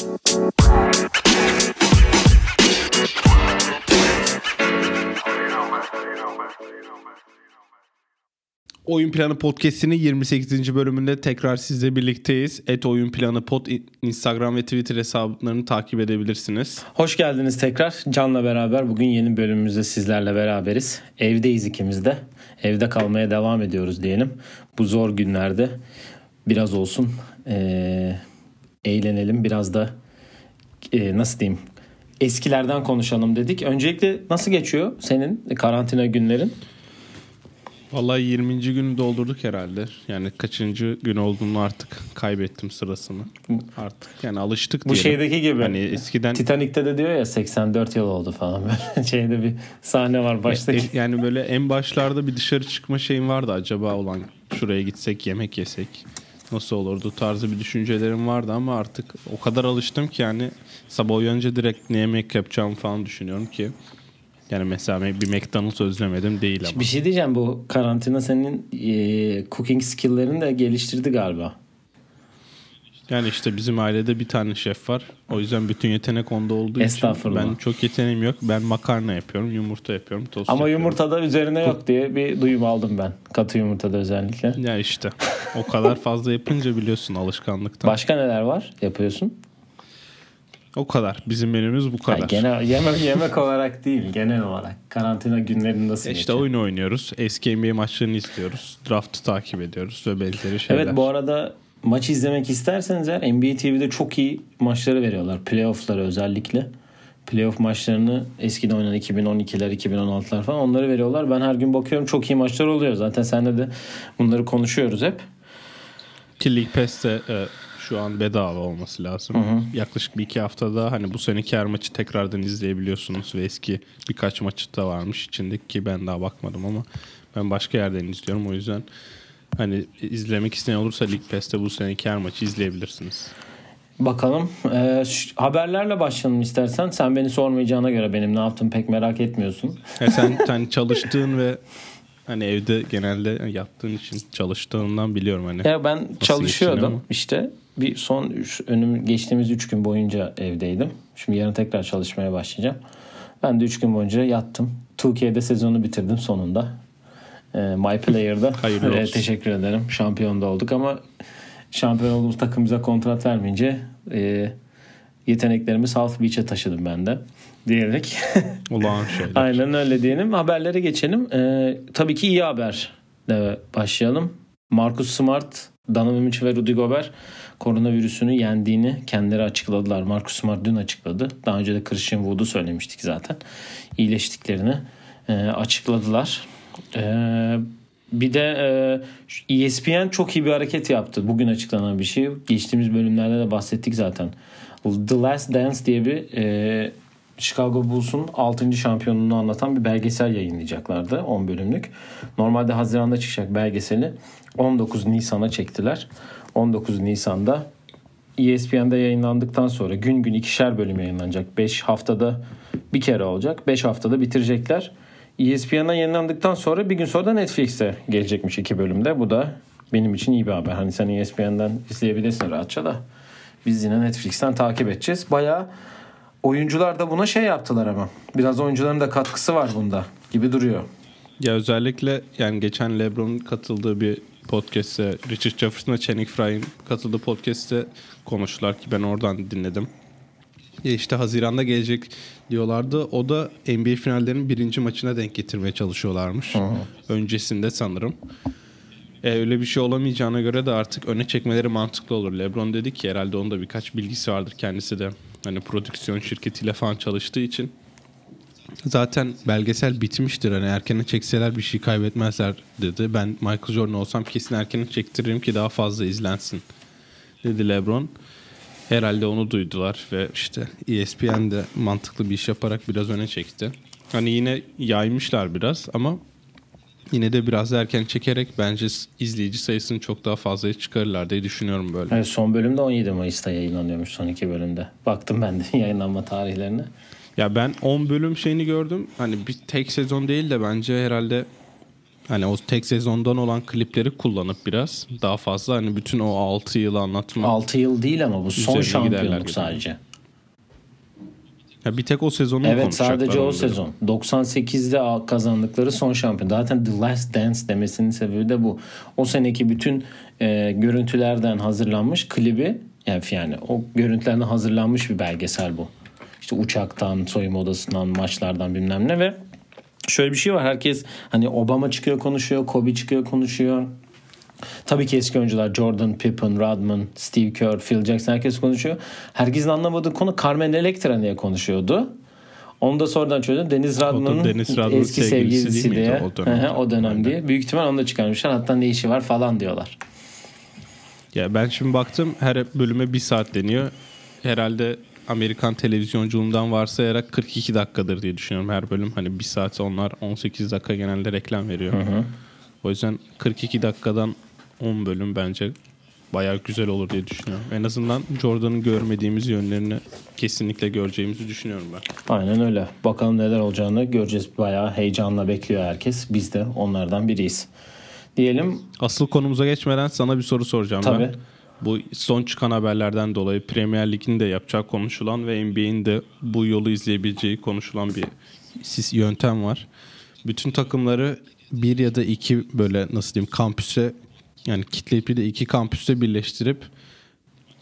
Oyun Planı Podcast'inin 28. bölümünde tekrar sizle birlikteyiz. Et Oyun Planı Pod Instagram ve Twitter hesaplarını takip edebilirsiniz. Hoş geldiniz tekrar. Can'la beraber bugün yeni bölümümüzde sizlerle beraberiz. Evdeyiz ikimiz de. Evde kalmaya devam ediyoruz diyelim. Bu zor günlerde biraz olsun ee, eğlenelim. Biraz da ee, nasıl diyeyim eskilerden konuşalım dedik. Öncelikle nasıl geçiyor senin karantina günlerin? Vallahi 20. günü doldurduk herhalde. Yani kaçıncı gün olduğunu artık kaybettim sırasını. Artık yani alıştık Bu diyelim. şeydeki gibi. Hani eskiden Titanic'te de diyor ya 84 yıl oldu falan böyle şeyde bir sahne var baştaki. E, yani böyle en başlarda bir dışarı çıkma şeyim vardı acaba olan şuraya gitsek yemek yesek nasıl olurdu tarzı bir düşüncelerim vardı ama artık o kadar alıştım ki yani sabah uyanınca direkt ne yemek yapacağımı falan düşünüyorum ki yani mesela bir McDonald's özlemedim değil ama. Bir şey diyeceğim bu karantina senin e, cooking skill'lerini de geliştirdi galiba. Yani işte bizim ailede bir tane şef var. O yüzden bütün yetenek onda olduğu için ben çok yeteneğim yok. Ben makarna yapıyorum, yumurta yapıyorum, tost Ama yapıyorum. yumurtada üzerine yok diye bir duyum aldım ben. Katı yumurtada özellikle. Ya işte o kadar fazla yapınca biliyorsun alışkanlıktan. Başka neler var yapıyorsun? O kadar. Bizim menümüz bu Ha, kadar. genel, yemek, yemek olarak değil genel olarak. Karantina günlerinde nasıl İşte geçiyor? oyun oynuyoruz. Eski NBA maçlarını izliyoruz. Draft'ı takip ediyoruz ve benzeri şeyler. Evet bu arada maç izlemek isterseniz eğer NBA TV'de çok iyi maçları veriyorlar. Playoff'ları özellikle. Playoff maçlarını eskiden oynanan 2012'ler, 2016'lar falan onları veriyorlar. Ben her gün bakıyorum çok iyi maçlar oluyor. Zaten seninle de bunları konuşuyoruz hep. Ki League Pass'te e, şu an bedava olması lazım. Yaklaşık bir iki haftada hani bu seneki her maçı tekrardan izleyebiliyorsunuz ve eski birkaç maçı da varmış içindeki ki ben daha bakmadım ama ben başka yerden izliyorum o yüzden hani izlemek isteyen olursa League Pass'te bu seneki her maçı izleyebilirsiniz. Bakalım. Ee, şu- haberlerle başlayalım istersen. Sen beni sormayacağına göre benim ne yaptım pek merak etmiyorsun. Ya sen hani çalıştığın ve hani evde genelde yattığın için çalıştığından biliyorum hani. Ya ben çalışıyordum işte. Bir son üç, önüm geçtiğimiz 3 gün boyunca evdeydim. Şimdi yarın tekrar çalışmaya başlayacağım. Ben de 3 gün boyunca yattım. 2K'de sezonu bitirdim sonunda. Ee, My Player'da. Hayırlı Evet, olsun. teşekkür ederim. Şampiyon da olduk ama şampiyon olduğumuz takım bize kontrat vermeyince e, yeteneklerimi South Beach'e taşıdım ben de diyerek. Olağan şeyler. Aynen öyle diyelim. Haberlere geçelim. Ee, tabii ki iyi haber başlayalım. Marcus Smart, Donovan Mitchell ve Rudy Gobert koronavirüsünü yendiğini kendileri açıkladılar. Marcus Smart dün açıkladı. Daha önce de Christian Wood'u söylemiştik zaten. İyileştiklerini e, açıkladılar. E, bir de e, ESPN çok iyi bir hareket yaptı. Bugün açıklanan bir şey. Geçtiğimiz bölümlerde de bahsettik zaten. The Last Dance diye bir e, Chicago Bulls'un 6. şampiyonluğunu anlatan bir belgesel yayınlayacaklardı 10 bölümlük. Normalde Haziran'da çıkacak belgeseli 19 Nisan'a çektiler. 19 Nisan'da ESPN'de yayınlandıktan sonra gün gün ikişer bölüm yayınlanacak. 5 haftada bir kere olacak. 5 haftada bitirecekler. E ESPN'den yayınlandıktan sonra bir gün sonra da Netflix'e gelecekmiş iki bölümde. Bu da benim için iyi bir haber. Hani sen ESPN'den izleyebilirsin rahatça da. Biz yine Netflix'ten takip edeceğiz. Bayağı oyuncular da buna şey yaptılar ama. Biraz oyuncuların da katkısı var bunda gibi duruyor. Ya özellikle yani geçen LeBron'un katıldığı bir podcast'te Richard Jefferson'la Channing Frye'in katıldığı podcast'te konuştular ki ben oradan dinledim. Ya işte Haziran'da gelecek diyorlardı. O da NBA finallerinin birinci maçına denk getirmeye çalışıyorlarmış. Öncesinde sanırım. E, öyle bir şey olamayacağına göre de artık öne çekmeleri mantıklı olur. LeBron dedi ki herhalde onun da birkaç bilgisi vardır kendisi de. Hani prodüksiyon şirketiyle falan çalıştığı için. Zaten belgesel bitmiştir. Hani erkene çekseler bir şey kaybetmezler dedi. Ben Michael Jordan olsam kesin erkene çektiririm ki daha fazla izlensin dedi LeBron. Herhalde onu duydular ve işte ESPN de mantıklı bir iş yaparak biraz öne çekti. Hani yine yaymışlar biraz ama yine de biraz erken çekerek bence izleyici sayısını çok daha fazlaya çıkarırlar diye düşünüyorum böyle. Evet, son bölümde 17 Mayıs'ta yayınlanıyormuş son iki bölümde. Baktım ben de yayınlanma tarihlerine. Ya ben 10 bölüm şeyini gördüm. Hani bir tek sezon değil de bence herhalde hani o tek sezondan olan klipleri kullanıp biraz daha fazla hani bütün o 6 yılı anlatma. 6 yıl değil ama bu son şampiyonluk sadece. Ya bir tek o sezonu Evet sadece o sezon. 98'de kazandıkları son şampiyon. Zaten The Last Dance demesinin sebebi de bu. O seneki bütün e, görüntülerden hazırlanmış klibi yani, yani o görüntülerden hazırlanmış bir belgesel bu. İşte uçaktan, soyunma odasından, maçlardan bilmem ne ve şöyle bir şey var. Herkes hani Obama çıkıyor konuşuyor, Kobe çıkıyor konuşuyor. Tabii ki eski oyuncular Jordan, Pippen, Rodman, Steve Kerr, Phil Jackson herkes konuşuyor. Herkesin anlamadığı konu Carmen Electra niye konuşuyordu. Onu da sonradan çözdüm. Deniz Rodman'ın eski sevgilisi sevgilisi diye. o hı, o dönem diye. Büyük ihtimal onu da çıkarmışlar. Hatta ne işi var falan diyorlar. Ya ben şimdi baktım her bölüme bir saat deniyor. Herhalde Amerikan televizyonculuğundan varsayarak 42 dakikadır diye düşünüyorum her bölüm. Hani bir saat onlar 18 dakika genelde reklam veriyor. O yüzden 42 dakikadan 10 bölüm bence bayağı güzel olur diye düşünüyorum. En azından Jordan'ın görmediğimiz yönlerini kesinlikle göreceğimizi düşünüyorum ben. Aynen öyle. Bakalım neler olacağını göreceğiz. Bayağı heyecanla bekliyor herkes. Biz de onlardan biriyiz. Diyelim Asıl konumuza geçmeden sana bir soru soracağım Tabii. ben. Bu son çıkan haberlerden dolayı Premier Lig'in de yapacağı konuşulan ve NBA'in de bu yolu izleyebileceği konuşulan bir yöntem var. Bütün takımları bir ya da iki böyle nasıl diyeyim kampüse yani kitleyip bir de iki kampüste birleştirip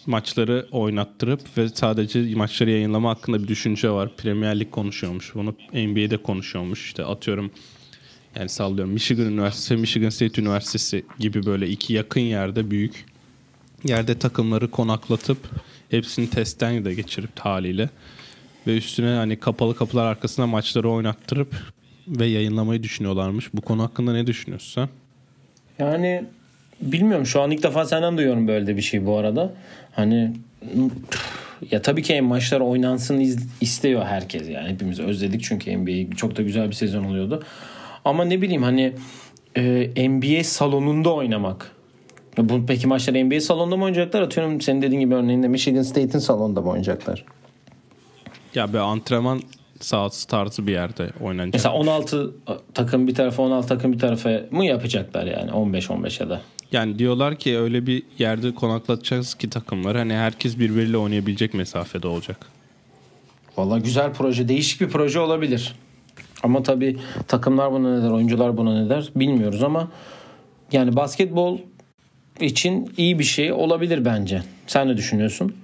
maçları oynattırıp ve sadece maçları yayınlama hakkında bir düşünce var. Premier Lig konuşuyormuş. Bunu NBA'de konuşuyormuş. İşte atıyorum yani sallıyorum Michigan Üniversitesi, Michigan State Üniversitesi gibi böyle iki yakın yerde büyük yerde takımları konaklatıp hepsini testten de geçirip haliyle ve üstüne hani kapalı kapılar arkasına maçları oynattırıp ve yayınlamayı düşünüyorlarmış. Bu konu hakkında ne düşünüyorsun sen? Yani bilmiyorum şu an ilk defa senden duyuyorum böyle bir şey bu arada. Hani ya tabii ki maçlar oynansın istiyor herkes yani hepimiz özledik çünkü NBA çok da güzel bir sezon oluyordu. Ama ne bileyim hani e, NBA salonunda oynamak. Ya Bu peki maçlar NBA salonunda mı oynayacaklar? Atıyorum senin dediğin gibi örneğinde Michigan State'in salonunda mı oynayacaklar? Ya bir antrenman sahası tarzı bir yerde oynanacak. Mesela 16 takım bir tarafa 16 takım bir tarafa mı yapacaklar yani 15-15 ya da? Yani diyorlar ki öyle bir yerde konaklatacağız ki takımları hani herkes birbiriyle oynayabilecek mesafede olacak. Valla güzel proje. Değişik bir proje olabilir. Ama tabii takımlar buna ne der, oyuncular buna ne der bilmiyoruz ama yani basketbol için iyi bir şey olabilir bence. Sen ne düşünüyorsun?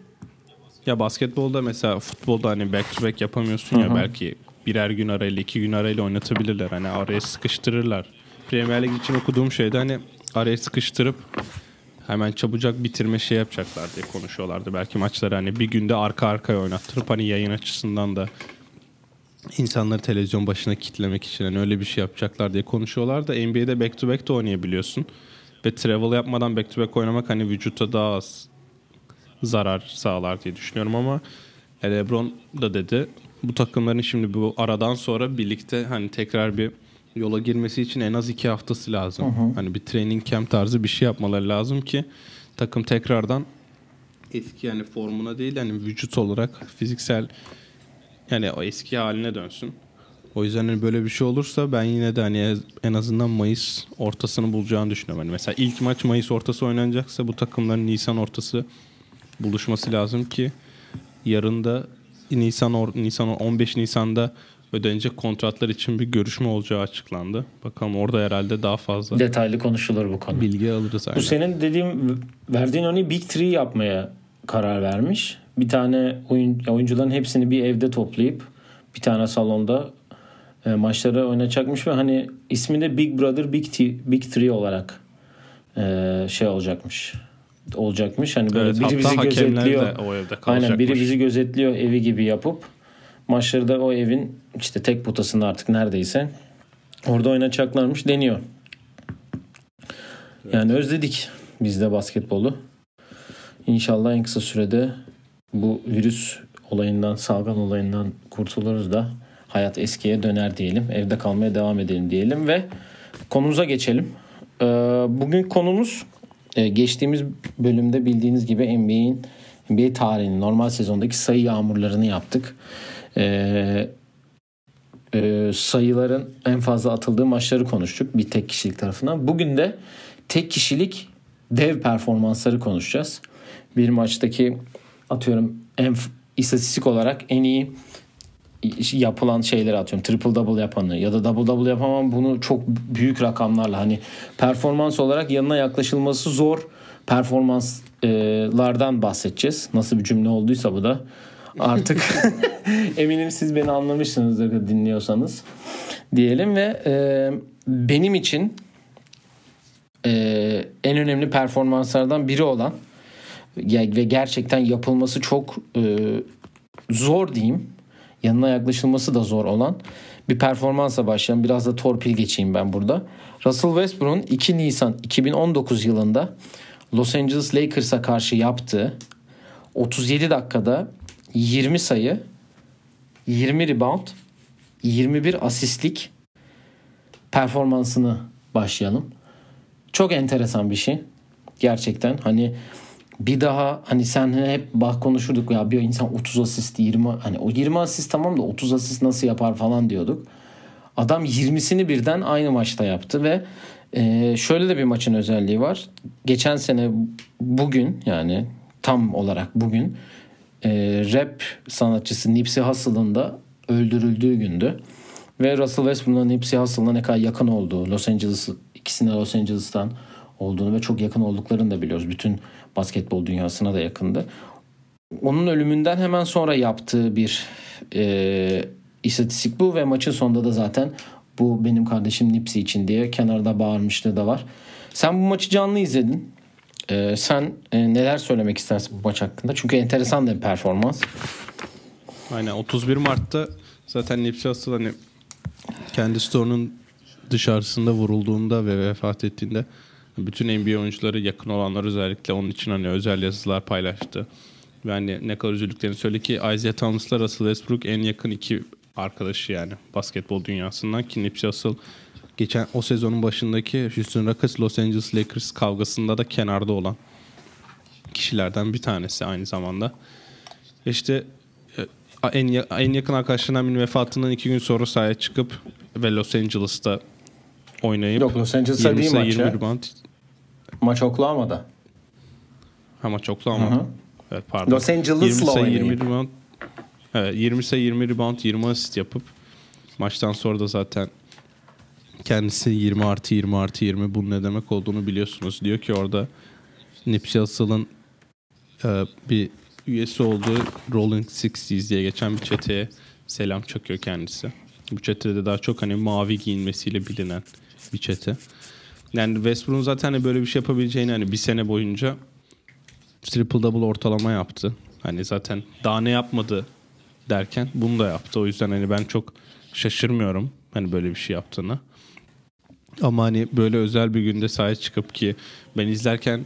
Ya basketbolda mesela futbolda hani back to back yapamıyorsun ya belki birer gün arayla iki gün arayla oynatabilirler. Hani araya sıkıştırırlar. Premier Lig için okuduğum şeyde hani araya sıkıştırıp hemen çabucak bitirme şey yapacaklar diye konuşuyorlardı. Belki maçları hani bir günde arka arkaya oynattırıp hani yayın açısından da insanları televizyon başına kitlemek için hani öyle bir şey yapacaklar diye konuşuyorlar da NBA'de back to back de oynayabiliyorsun. Ve travel yapmadan back to back oynamak hani vücutta daha az zarar sağlar diye düşünüyorum ama e, LeBron da dedi bu takımların şimdi bu aradan sonra birlikte hani tekrar bir yola girmesi için en az iki haftası lazım. Hani bir training camp tarzı bir şey yapmaları lazım ki takım tekrardan eski yani formuna değil yani vücut olarak fiziksel yani o eski haline dönsün. O yüzden hani böyle bir şey olursa ben yine de hani en azından Mayıs ortasını bulacağını düşünüyorum. Hani mesela ilk maç Mayıs ortası oynanacaksa bu takımların Nisan ortası buluşması lazım ki yarın da Nisan or- Nisan 15 Nisan'da ödenecek kontratlar için bir görüşme olacağı açıklandı. Bakalım orada herhalde daha fazla Detaylı konuşulur bu konu. bilgi alırız. Bu Aynen. senin dediğim verdiğin örneği Big Three yapmaya karar vermiş. Bir tane oyun, oyuncuların hepsini bir evde toplayıp bir tane salonda e, maçları oynayacakmış ve hani ismi de Big Brother Big, T, Big Three olarak e, şey olacakmış. Olacakmış. Hani böyle Evet, biri bizi gözetliyor. o evde. Aynen biri bizi gözetliyor evi gibi yapıp maçları da o evin işte tek potasında artık neredeyse orada oynayacaklarmış deniyor. Yani özledik biz de basketbolu. İnşallah en kısa sürede bu virüs olayından, salgın olayından kurtuluruz da hayat eskiye döner diyelim. Evde kalmaya devam edelim diyelim ve konumuza geçelim. Ee, bugün konumuz e, geçtiğimiz bölümde bildiğiniz gibi NBA'in NBA tarihinin normal sezondaki sayı yağmurlarını yaptık. Ee, e, sayıların en fazla atıldığı maçları konuştuk bir tek kişilik tarafından. Bugün de tek kişilik dev performansları konuşacağız. Bir maçtaki atıyorum en istatistik olarak en iyi yapılan şeyleri atıyorum. Triple double yapanı ya da double double yapamam bunu çok büyük rakamlarla hani performans olarak yanına yaklaşılması zor performanslardan bahsedeceğiz. Nasıl bir cümle olduysa bu da artık eminim siz beni anlamışsınızdır dinliyorsanız diyelim ve e, benim için e, en önemli performanslardan biri olan ve gerçekten yapılması çok e, zor diyeyim yanına yaklaşılması da zor olan bir performansa başlayan biraz da torpil geçeyim ben burada. Russell Westbrook'un 2 Nisan 2019 yılında Los Angeles Lakers'a karşı yaptığı 37 dakikada 20 sayı, 20 rebound, 21 asistlik performansını başlayalım. Çok enteresan bir şey. Gerçekten hani bir daha hani sen hep bak konuşurduk ya bir insan 30 asist 20 hani o 20 asist tamam da 30 asist nasıl yapar falan diyorduk. Adam 20'sini birden aynı maçta yaptı ve e, şöyle de bir maçın özelliği var. Geçen sene bugün yani tam olarak bugün e, rap sanatçısı Nipsey Hussle'ın da öldürüldüğü gündü. Ve Russell Westbrook'un Nipsey Hussle'la ne kadar yakın olduğu, Los Angeles ikisine Los Angeles'tan olduğunu ve çok yakın olduklarını da biliyoruz. Bütün basketbol dünyasına da yakındı. Onun ölümünden hemen sonra yaptığı bir e, istatistik bu ve maçın sonunda da zaten bu benim kardeşim Nipsey için diye kenarda bağırmışlığı da var. Sen bu maçı canlı izledin. Ee, sen e, neler söylemek istersin bu maç hakkında? Çünkü enteresan bir performans. Aynen 31 Mart'ta zaten Nipsey Hussle hani kendi store'unun dışarısında vurulduğunda ve vefat ettiğinde bütün NBA oyuncuları yakın olanlar özellikle onun için hani özel yazılar paylaştı. Ve hani ne kadar üzüldüklerini söyledi ki Isaiah Thomas'la Russell Westbrook en yakın iki arkadaşı yani basketbol dünyasından ki Nipsey Hussle geçen o sezonun başındaki Houston Rockets Los Angeles Lakers kavgasında da kenarda olan kişilerden bir tanesi aynı zamanda. İşte e, en, en yakın arkadaşlarından birinin vefatından iki gün sonra sahaya çıkıp ve Los Angeles'ta oynayıp Yok Los Angeles'ta değil maç 20 rebound. Maç Oklahoma'da. Ha maç Oklahoma. Evet pardon. Los Angeles'la oynayıp. 20 rebound. Evet 20 sayı 20 rebound 20 asist yapıp maçtan sonra da zaten kendisi 20 artı 20 artı 20 bunun ne demek olduğunu biliyorsunuz. Diyor ki orada Nipsey Hussle'ın e, bir üyesi olduğu Rolling Sixties diye geçen bir çeteye selam çakıyor kendisi. Bu çetede de daha çok hani mavi giyinmesiyle bilinen bir çete. Yani Westbrook'un zaten hani böyle bir şey yapabileceğini hani bir sene boyunca triple double ortalama yaptı. Hani zaten daha ne yapmadı derken bunu da yaptı. O yüzden hani ben çok şaşırmıyorum hani böyle bir şey yaptığını. Ama hani böyle özel bir günde sahaya çıkıp ki ben izlerken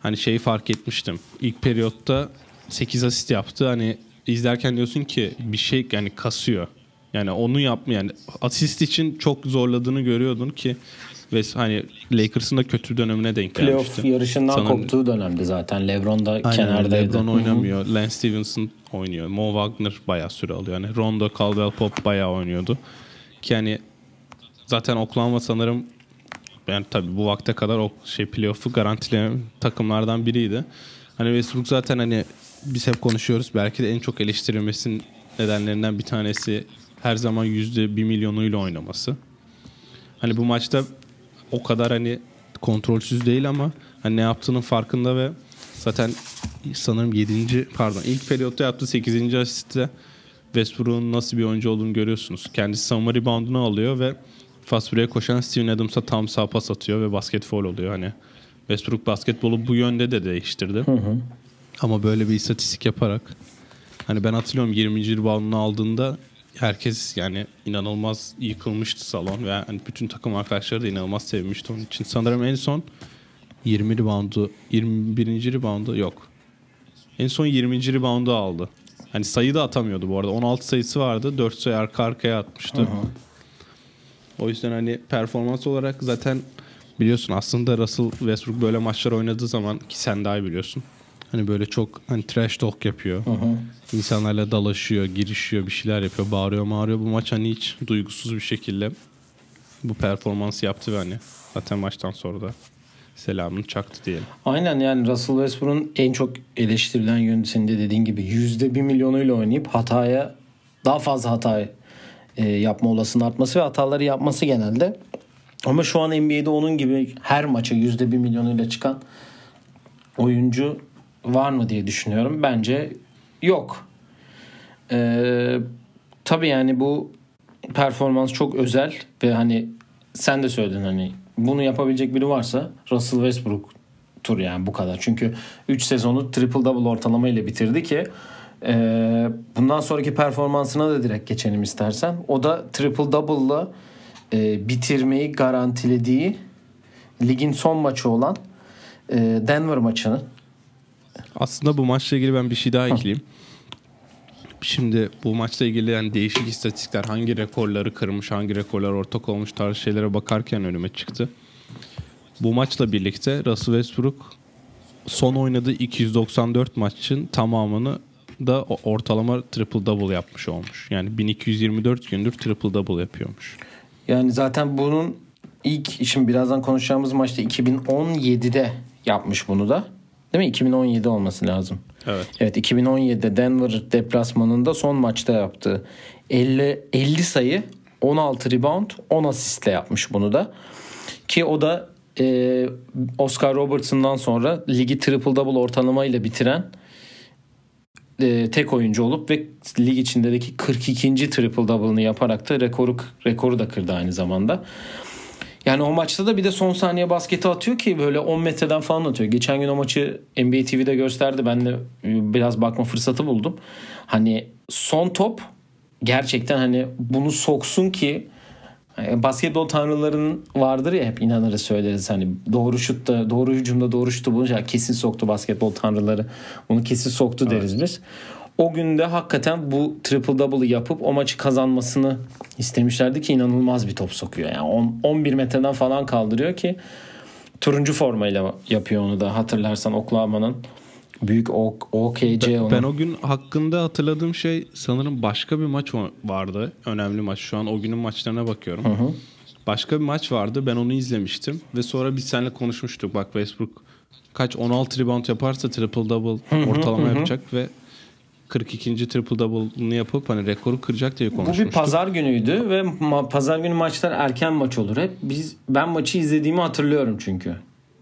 hani şeyi fark etmiştim. İlk periyotta 8 asist yaptı. Hani izlerken diyorsun ki bir şey yani kasıyor. Yani onu yapma yani asist için çok zorladığını görüyordun ki ve hani Lakers'ın da kötü dönemine denk gelmişti. Playoff yarışından Sanırım, koptuğu dönemde zaten. LeBron da aynen, kenardaydı. LeBron oynamıyor. Lance Stevenson oynuyor. Mo Wagner bayağı süre alıyor. Yani Rondo Caldwell Pop bayağı oynuyordu. Ki hani zaten Oklahoma sanırım yani tabii bu vakte kadar o şey playoff'u garantileyen takımlardan biriydi. Hani Westbrook zaten hani biz hep konuşuyoruz. Belki de en çok eleştirilmesinin nedenlerinden bir tanesi her zaman yüzde bir milyonuyla oynaması. Hani bu maçta o kadar hani kontrolsüz değil ama hani ne yaptığının farkında ve zaten sanırım 7. pardon ilk periyotta yaptığı 8. asiste Westbrook'un nasıl bir oyuncu olduğunu görüyorsunuz. Kendisi savunma reboundunu alıyor ve fast break'e koşan Steven Adams'a tam sağ pas atıyor ve basket foul oluyor. Hani Westbrook basketbolu bu yönde de değiştirdi. Hı hı. Ama böyle bir istatistik yaparak hani ben hatırlıyorum 20. reboundunu aldığında herkes yani inanılmaz yıkılmıştı salon ve yani bütün takım arkadaşları da inanılmaz sevmişti onun için. Sanırım en son 20 reboundu 21. reboundu yok. En son 20. reboundu aldı. Hani sayı da atamıyordu bu arada. 16 sayısı vardı. 4 sayı arka arkaya atmıştı. Hı. O yüzden hani performans olarak zaten biliyorsun aslında Russell Westbrook böyle maçlar oynadığı zaman ki sen daha iyi biliyorsun. Hani böyle çok hani trash talk yapıyor. İnsanlarla dalaşıyor, girişiyor, bir şeyler yapıyor, bağırıyor, mağırıyor. Bu maç hani hiç duygusuz bir şekilde bu performansı yaptı ve hani zaten maçtan sonra da selamını çaktı diyelim. Aynen yani Russell Westbrook'un en çok eleştirilen yönü senin de dediğin gibi yüzde bir milyonuyla oynayıp hataya daha fazla hata e, yapma olasılığının artması ve hataları yapması genelde. Ama şu an NBA'de onun gibi her maça yüzde bir milyonuyla çıkan oyuncu var mı diye düşünüyorum. Bence yok. Ee, tabii yani bu performans çok özel ve hani sen de söyledin hani bunu yapabilecek biri varsa Russell Westbrook tur yani bu kadar. Çünkü 3 sezonu triple double ortalama ile bitirdi ki e, bundan sonraki performansına da direkt geçelim istersen. O da triple double'la e, bitirmeyi garantilediği ligin son maçı olan e, Denver maçını. Aslında bu maçla ilgili ben bir şey daha ekleyeyim. Şimdi bu maçla ilgili yani değişik istatistikler hangi rekorları kırmış, hangi rekorlar ortak olmuş tarz şeylere bakarken önüme çıktı. Bu maçla birlikte Russell Westbrook son oynadığı 294 maçın tamamını da ortalama triple double yapmış olmuş. Yani 1224 gündür triple double yapıyormuş. Yani zaten bunun ilk şimdi birazdan konuşacağımız maçta 2017'de yapmış bunu da. Değil mi? 2017 olması lazım. Evet. Evet 2017'de Denver deplasmanında son maçta yaptı. 50 50 sayı, 16 rebound, 10 asistle yapmış bunu da. Ki o da e, Oscar Robertson'dan sonra ligi triple double ortalamayla bitiren e, tek oyuncu olup ve lig içindeki 42. triple double'ını yaparak da rekoru rekoru da kırdı aynı zamanda. Yani o maçta da bir de son saniye basketi atıyor ki böyle 10 metreden falan atıyor. Geçen gün o maçı NBA TV'de gösterdi. Ben de biraz bakma fırsatı buldum. Hani son top gerçekten hani bunu soksun ki e, basketbol tanrılarının vardır ya hep inanırız söyleriz hani doğru şutta doğru hücumda doğru şutu bulunca kesin soktu basketbol tanrıları bunu kesin soktu deriz evet. biz. O günde hakikaten bu triple double'ı yapıp o maçı kazanmasını istemişlerdi ki inanılmaz bir top sokuyor. Yani 10, 11 metreden falan kaldırıyor ki turuncu formayla yapıyor onu da hatırlarsan Oklahoma'nın büyük OKC ben, ben o gün hakkında hatırladığım şey sanırım başka bir maç vardı. Önemli maç. Şu an o günün maçlarına bakıyorum. Hı hı. Başka bir maç vardı. Ben onu izlemiştim ve sonra biz seninle konuşmuştuk. Bak Westbrook kaç 16 rebound yaparsa triple double ortalama hı hı. yapacak ve 42. triple double'ını yapıp hani rekoru kıracak diye konuşmuştuk. Bu bir pazar günüydü ve ma- pazar günü maçlar erken maç olur hep. Biz ben maçı izlediğimi hatırlıyorum çünkü.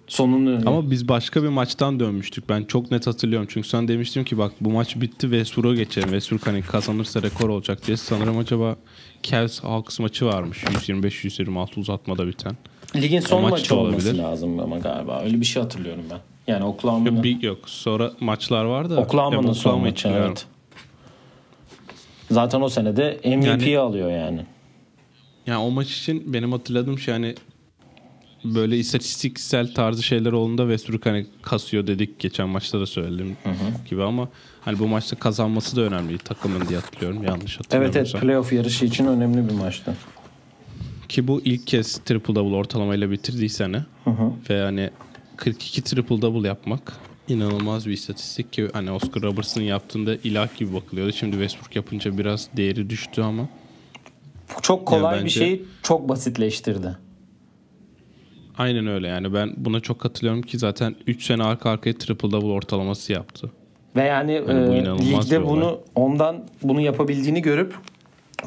Sonunu. Ama biz başka bir maçtan dönmüştük. Ben çok net hatırlıyorum. Çünkü sen demiştim ki bak bu maç bitti Westbrook'a geçelim. Westbrook hani kazanırsa rekor olacak diye. Sanırım acaba Cavs Hawks maçı varmış. 125-126 uzatmada biten. Ligin son maç maçı olması olabilir. lazım ama galiba. Öyle bir şey hatırlıyorum ben. Yani Oklahoma'nın... Yok, bir, yok. Sonra maçlar vardı. Oklahoma'nın son maçı evet. Zaten o senede MVP yani, alıyor yani. Yani o maç için benim hatırladığım şey hani böyle istatistiksel tarzı şeyler olduğunda Westbrook hani kasıyor dedik geçen maçta da söyledim hı hı. gibi ama hani bu maçta kazanması da önemli takımın diye hatırlıyorum yanlış hatırlamıyorsam. Evet evet playoff yarışı için önemli bir maçtı. Ki bu ilk kez triple double ortalamayla bitirdiği sene hı hı. ve hani 42 triple double yapmak inanılmaz bir istatistik ki hani Oscar Robertson yaptığında ilah gibi bakılıyordu. Şimdi Westbrook yapınca biraz değeri düştü ama. Çok kolay yani bence... bir şeyi çok basitleştirdi. Aynen öyle yani ben buna çok katılıyorum ki zaten 3 sene arka arkaya triple double ortalaması yaptı. Ve yani, yani bu e, ligde bunu ondan bunu yapabildiğini görüp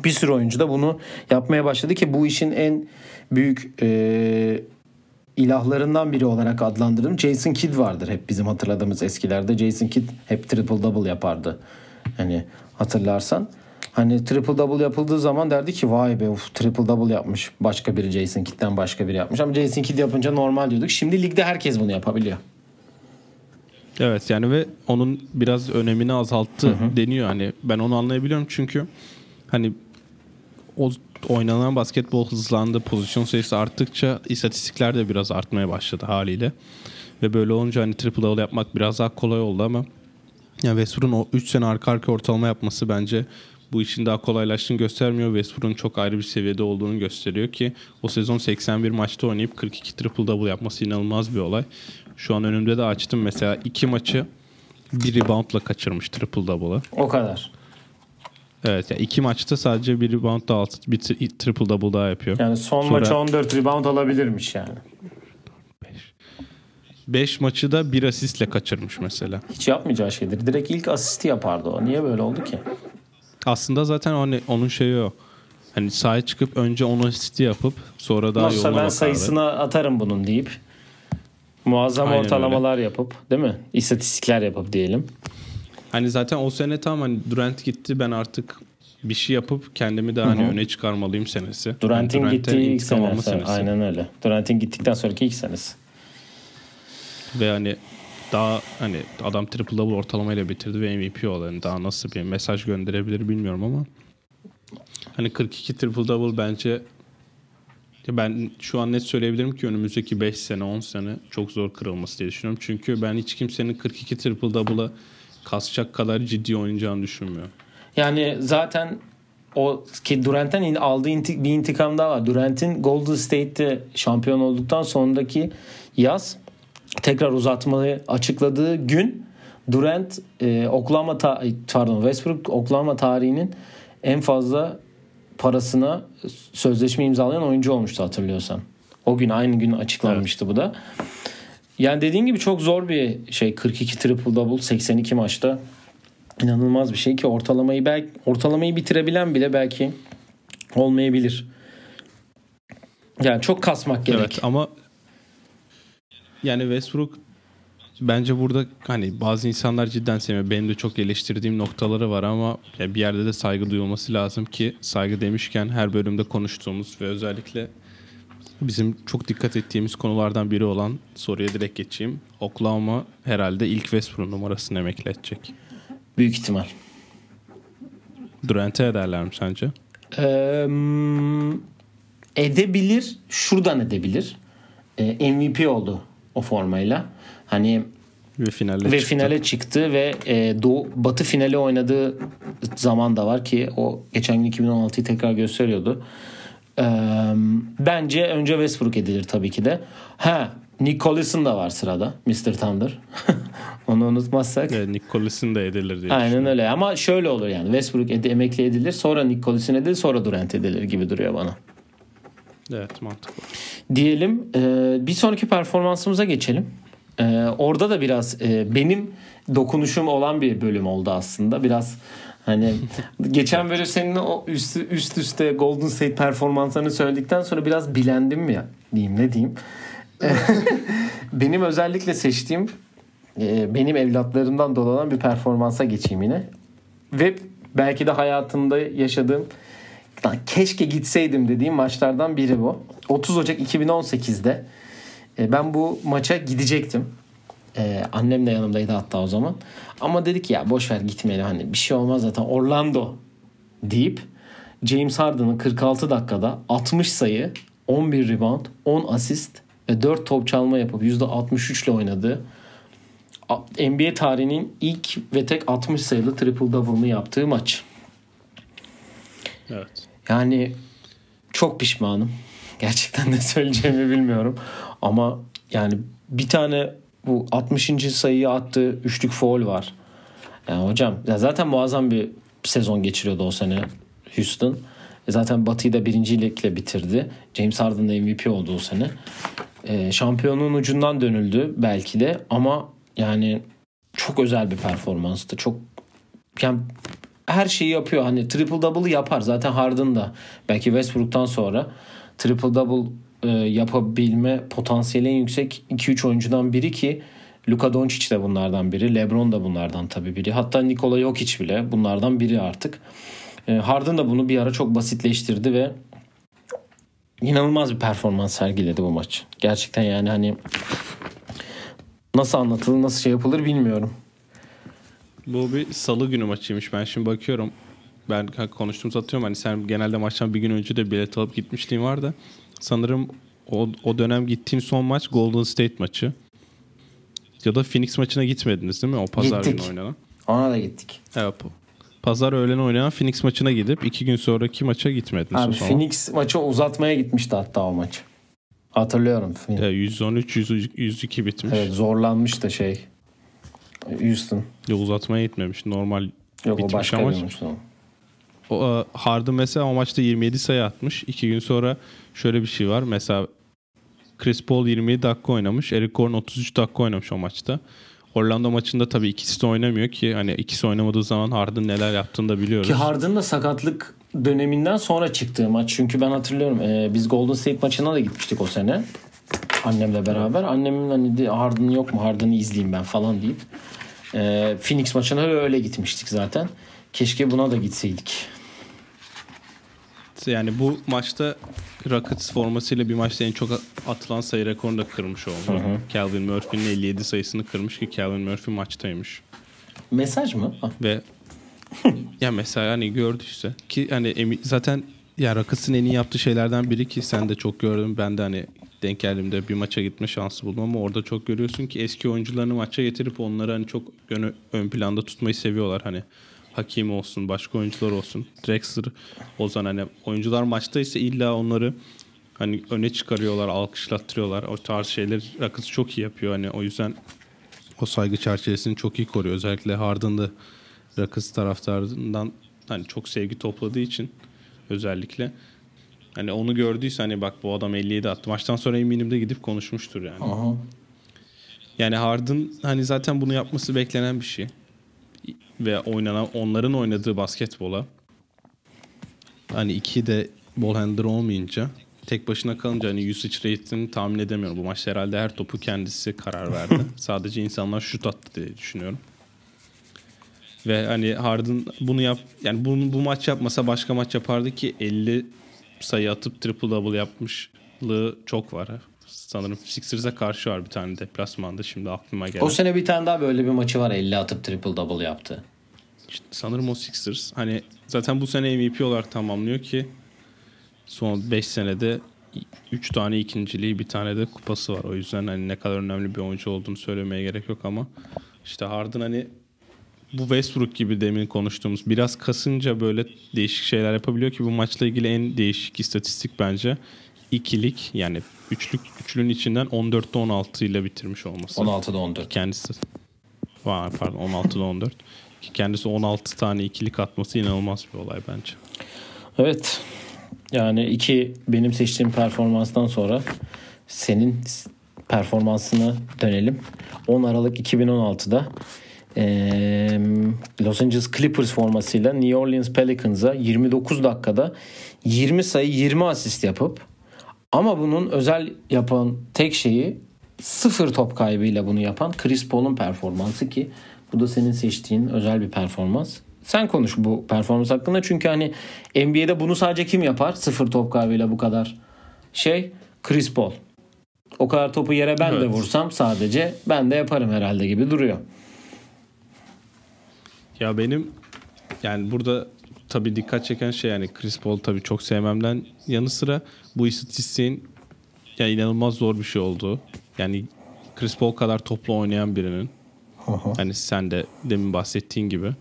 bir sürü oyuncu da bunu yapmaya başladı ki bu işin en büyük e, ilahlarından biri olarak adlandırdım. Jason Kidd vardır hep bizim hatırladığımız eskilerde. Jason Kidd hep triple double yapardı. Hani hatırlarsan. Hani triple double yapıldığı zaman derdi ki vay be uf, triple double yapmış. Başka biri Jason Kidd'den başka biri yapmış. Ama Jason Kidd yapınca normal diyorduk. Şimdi ligde herkes bunu yapabiliyor. Evet yani ve onun biraz önemini azalttı hı hı. deniyor. Hani ben onu anlayabiliyorum çünkü hani o oynanan basketbol hızlandı. Pozisyon sayısı arttıkça istatistikler de biraz artmaya başladı haliyle. Ve böyle olunca hani triple double yapmak biraz daha kolay oldu ama yani Westbrook'un o 3 sene arka arka ortalama yapması bence bu işin daha kolaylaştığını göstermiyor. Westbrook'un çok ayrı bir seviyede olduğunu gösteriyor ki o sezon 81 maçta oynayıp 42 triple double yapması inanılmaz bir olay. Şu an önümde de açtım mesela iki maçı bir reboundla kaçırmış triple double'ı. O kadar. Evet ya iki maçta sadece bir rebound daha altı, bir tri- triple double daha yapıyor. Yani son Sonra- maça 14 rebound alabilirmiş yani. 5 maçı da bir asistle kaçırmış mesela. Hiç yapmayacağı şeydir. Direkt ilk asisti yapardı o. Niye böyle oldu ki? Aslında zaten ne- onun şeyi o. Hani sahaya çıkıp önce onu asisti yapıp sonra daha Nasılsa yoluna ben bakardı. sayısına atarım bunun deyip muazzam Aynen ortalamalar yapıp değil mi? İstatistikler yapıp diyelim. Hani zaten o sene tam hani Durant gitti ben artık bir şey yapıp kendimi de hani öne çıkarmalıyım senesi. Durant'in Yani gittiği ilk alma senesi. Aynen öyle. Durant'in gittikten sonraki ilk senesi. Ve hani daha hani adam triple double ortalamayla bitirdi ve MVP oldu. Yani daha nasıl bir mesaj gönderebilir bilmiyorum ama hani 42 triple double bence ben şu an net söyleyebilirim ki önümüzdeki 5 sene 10 sene çok zor kırılması diye düşünüyorum. Çünkü ben hiç kimsenin 42 triple double'a kasacak kadar ciddi oynayacağını düşünmüyorum. Yani zaten o ki Durant'ten aldığı inti- bir intikam daha var. Durant'in Golden State'te şampiyon olduktan sonraki yaz tekrar uzatmayı açıkladığı gün Durant e, Oklahoma ta- pardon Westbrook Oklahoma tarihinin en fazla parasına sözleşme imzalayan oyuncu olmuştu hatırlıyorsan. O gün aynı gün açıklanmıştı bu da. Yani dediğin gibi çok zor bir şey 42 triple double 82 maçta inanılmaz bir şey ki ortalamayı belki ortalamayı bitirebilen bile belki olmayabilir. Yani çok kasmak gerek. Evet ama yani Westbrook bence burada hani bazı insanlar cidden sevmiyor. Benim de çok eleştirdiğim noktaları var ama bir yerde de saygı duyulması lazım ki saygı demişken her bölümde konuştuğumuz ve özellikle bizim çok dikkat ettiğimiz konulardan biri olan soruya direkt geçeyim. Oklahoma herhalde ilk Westbrook numarasını emekli edecek. Büyük ihtimal. Durant'e ederler mi sence? Ee, edebilir. Şuradan edebilir. Ee, MVP oldu o formayla. Hani Ve finale ve çıktı. finale çıktı ve e, Doğu Batı finali oynadığı zaman da var ki o geçen gün 2016'yı tekrar gösteriyordu. Ee, bence önce Westbrook edilir tabii ki de. Ha Nick Collison da var sırada Mr. Thunder. Onu unutmazsak. Evet, Nick de edilir diye Aynen öyle ama şöyle olur yani Westbrook ed- emekli edilir sonra Nick Collison edilir sonra Durant edilir gibi duruyor bana. Evet mantıklı. Diyelim e, bir sonraki performansımıza geçelim. E, orada da biraz e, benim dokunuşum olan bir bölüm oldu aslında. Biraz hani geçen böyle senin o üst, üst üste Golden State performanslarını söyledikten sonra biraz bilendim ya diyeyim ne diyeyim. benim özellikle seçtiğim e, benim evlatlarımdan dolanan bir performansa geçeyim yine. Ve belki de hayatımda yaşadığım Lan keşke gitseydim dediğim maçlardan biri bu. 30 Ocak 2018'de e, ben bu maça gidecektim. E, annem de yanımdaydı hatta o zaman. Ama dedik ya boş ver gitmeyelim hani bir şey olmaz zaten Orlando deyip James Harden'ın 46 dakikada 60 sayı, 11 rebound, 10 asist ve 4 top çalma yapıp %63 ile oynadığı NBA tarihinin ilk ve tek 60 sayılı triple double'ını yaptığı maç. Evet. Yani çok pişmanım. Gerçekten ne söyleyeceğimi bilmiyorum. Ama yani bir tane bu 60. sayıyı attığı üçlük foul var. Yani hocam ya zaten muazzam bir sezon geçiriyordu o sene Houston. E Zaten Batı'yı da birincilikle bitirdi. James Harden da MVP oldu o sene. E, şampiyonluğun ucundan dönüldü belki de ama yani çok özel bir performanstı. Çok yani her şeyi yapıyor. Hani triple double yapar. Zaten Harden da belki Westbrook'tan sonra triple double e, yapabilme potansiyeli en yüksek 2-3 oyuncudan biri ki Luka Doncic de bunlardan biri. LeBron da bunlardan tabii biri. Hatta Nikola Jokic bile bunlardan biri artık. E, Harden da bunu bir ara çok basitleştirdi ve inanılmaz bir performans sergiledi bu maç. Gerçekten yani hani nasıl anlatılır, nasıl şey yapılır bilmiyorum. Bu bir salı günü maçıymış. Ben şimdi bakıyorum. Ben konuştuğumuzu atıyorum. Hani sen genelde maçtan bir gün önce de bilet alıp gitmişliğin var da. Sanırım o, o dönem gittiğin son maç Golden State maçı. Ya da Phoenix maçına gitmediniz değil mi? O pazar Gittik. günü oynanan. Ona da gittik. Evet. bu. Pazar öğlen oynanan Phoenix maçına gidip iki gün sonraki maça gitmediniz Abi o. Phoenix maçı uzatmaya gitmişti hatta o maç. Hatırlıyorum. Evet, 113 100, 102 bitmiş. Evet zorlanmış da şey. Houston. Ya uzatmaya gitmemiş. Normal Yok o bitmiş başka ama bir maç. o. e, Harden mesela o maçta 27 sayı atmış. İki gün sonra şöyle bir şey var. Mesela Chris Paul 27 dakika oynamış. Eric Gordon 33 dakika oynamış o maçta. Orlando maçında tabii ikisi de oynamıyor ki hani ikisi oynamadığı zaman Harden neler yaptığını da biliyoruz. Ki Harden'ın da sakatlık döneminden sonra çıktığı maç. Çünkü ben hatırlıyorum e, biz Golden State maçına da gitmiştik o sene. Annemle beraber. Annemin hani de, Harden yok mu Harden'ı izleyeyim ben falan deyip. e, Phoenix maçına öyle gitmiştik zaten. Keşke buna da gitseydik. Yani bu maçta Rockets formasıyla bir maçta en çok atılan sayı rekorunu da kırmış oldu. Calvin Murphy'nin 57 sayısını kırmış ki Calvin Murphy maçtaymış. Mesaj mı? Ah, Ve ya mesela hani gördüyse ki hani emi- zaten ya Rockets'ın en iyi yaptığı şeylerden biri ki sen de çok gördün ben de hani denk geldiğimde bir maça gitme şansı buldum ama orada çok görüyorsun ki eski oyuncularını maça getirip onları hani çok ön, ön planda tutmayı seviyorlar hani Hakim olsun başka oyuncular olsun Drexler Ozan hani oyuncular maçtaysa illa onları hani öne çıkarıyorlar alkışlattırıyorlar o tarz şeyler Rockets çok iyi yapıyor hani o yüzden o saygı çerçevesini çok iyi koruyor. Özellikle Harden'da Rockets taraftarından hani çok sevgi topladığı için özellikle hani onu gördüyse hani bak bu adam 57 attı. Maçtan sonra eminim de gidip konuşmuştur yani. Aha. Yani Harden hani zaten bunu yapması beklenen bir şey. Ve oynanan onların oynadığı basketbola hani iki de ball handler olmayınca tek başına kalınca hani usage rate'ini tahmin edemiyorum. Bu maçta herhalde her topu kendisi karar verdi. Sadece insanlar şut attı diye düşünüyorum. Ve hani Harden bunu yap yani bunu bu maç yapmasa başka maç yapardı ki 50 sayı atıp triple double yapmışlığı çok var. Sanırım Sixers'a karşı var bir tane deplasmanda şimdi aklıma geldi. O sene bir tane daha böyle bir maçı var 50 atıp triple double yaptı. İşte sanırım o Sixers. Hani zaten bu sene MVP olarak tamamlıyor ki son 5 senede 3 tane ikinciliği bir tane de kupası var. O yüzden hani ne kadar önemli bir oyuncu olduğunu söylemeye gerek yok ama işte Harden hani bu Westbrook gibi demin konuştuğumuz biraz kasınca böyle değişik şeyler yapabiliyor ki bu maçla ilgili en değişik istatistik bence ikilik yani üçlük üçlünün içinden 14'te 16 ile bitirmiş olması. 16'da 14. Kendisi var pardon 16'da 14. Ki kendisi 16 tane ikilik atması inanılmaz bir olay bence. Evet. Yani iki benim seçtiğim performanstan sonra senin performansına dönelim. 10 Aralık 2016'da eee, Los Angeles Clippers formasıyla New Orleans Pelicans'a 29 dakikada 20 sayı 20 asist yapıp ama bunun özel yapan tek şeyi sıfır top kaybıyla bunu yapan Chris Paul'un performansı ki bu da senin seçtiğin özel bir performans. Sen konuş bu performans hakkında çünkü hani NBA'de bunu sadece kim yapar? Sıfır top kaybıyla bu kadar şey Chris Paul. O kadar topu yere ben de Evet. vursam sadece ben de yaparım herhalde gibi duruyor. Ya benim yani burada tabii dikkat çeken şey yani Chris Paul tabii çok sevmemden yanı sıra bu istatistiğin ya inanılmaz zor bir şey oldu. Yani Chris Paul kadar toplu oynayan birinin hani sen de demin bahsettiğin gibi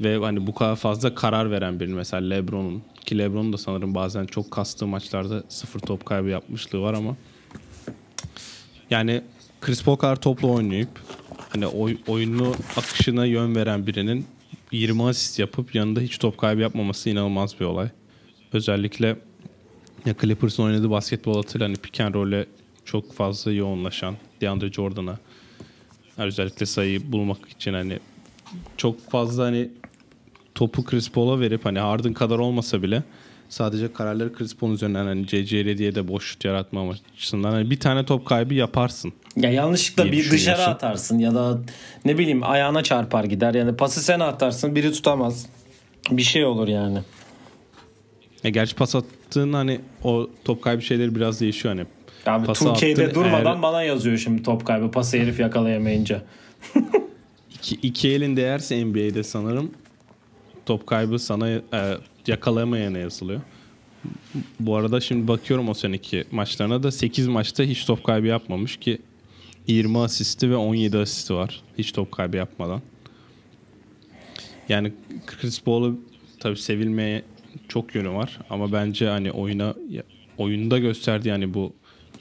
ve hani bu kadar fazla karar veren birinin mesela LeBron'un ki LeBron'un da sanırım bazen çok kastığı maçlarda sıfır top kaybı yapmışlığı var ama yani Chris Paul kadar toplu oynayıp hani oy, oyunu akışına yön veren birinin 20 asist yapıp yanında hiç top kaybı yapmaması inanılmaz bir olay. Özellikle ya Clippers'ın oynadığı basketbol atıyla hani pick and roll'e çok fazla yoğunlaşan DeAndre Jordan'a yani özellikle sayı bulmak için hani çok fazla hani topu Chris Paul'a verip hani Harden kadar olmasa bile sadece kararları Chris Paul üzerinden hani CC diye de boş şut yaratma açısından hani bir tane top kaybı yaparsın. Ya yanlışlıkla bir dışarı atarsın ya da ne bileyim ayağına çarpar gider. Yani pası sen atarsın biri tutamaz. Bir şey olur yani. Ya gerçi pas attığın hani o top kaybı şeyleri biraz değişiyor hani. Abi Pası 2K'de attın, durmadan eğer- bana yazıyor şimdi top kaybı. Pası herif yakalayamayınca. İki, iki elin değerse NBA'de sanırım top kaybı sana e, yakalayamayana yazılıyor. Bu arada şimdi bakıyorum o seneki maçlarına da 8 maçta hiç top kaybı yapmamış ki 20 asisti ve 17 asisti var. Hiç top kaybı yapmadan. Yani Chris Paul'u tabii sevilmeye çok yönü var ama bence hani oyuna oyunda gösterdiği yani bu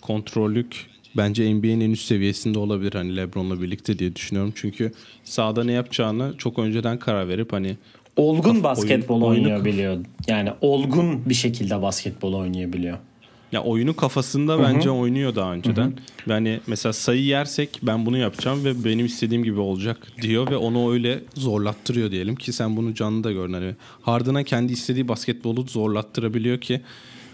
kontrollük bence NBA'nin en üst seviyesinde olabilir hani LeBron'la birlikte diye düşünüyorum. Çünkü sahada ne yapacağını çok önceden karar verip hani olgun basketbol oyunu- oynayabiliyor. Yani olgun bir şekilde basketbol oynayabiliyor. Ya oyunu kafasında bence oynuyor daha önceden. Ve hani mesela sayı yersek ben bunu yapacağım ve benim istediğim gibi olacak diyor ve onu öyle zorlattırıyor diyelim ki sen bunu canlı da gördün. Hani Harden'a kendi istediği basketbolu zorlattırabiliyor ki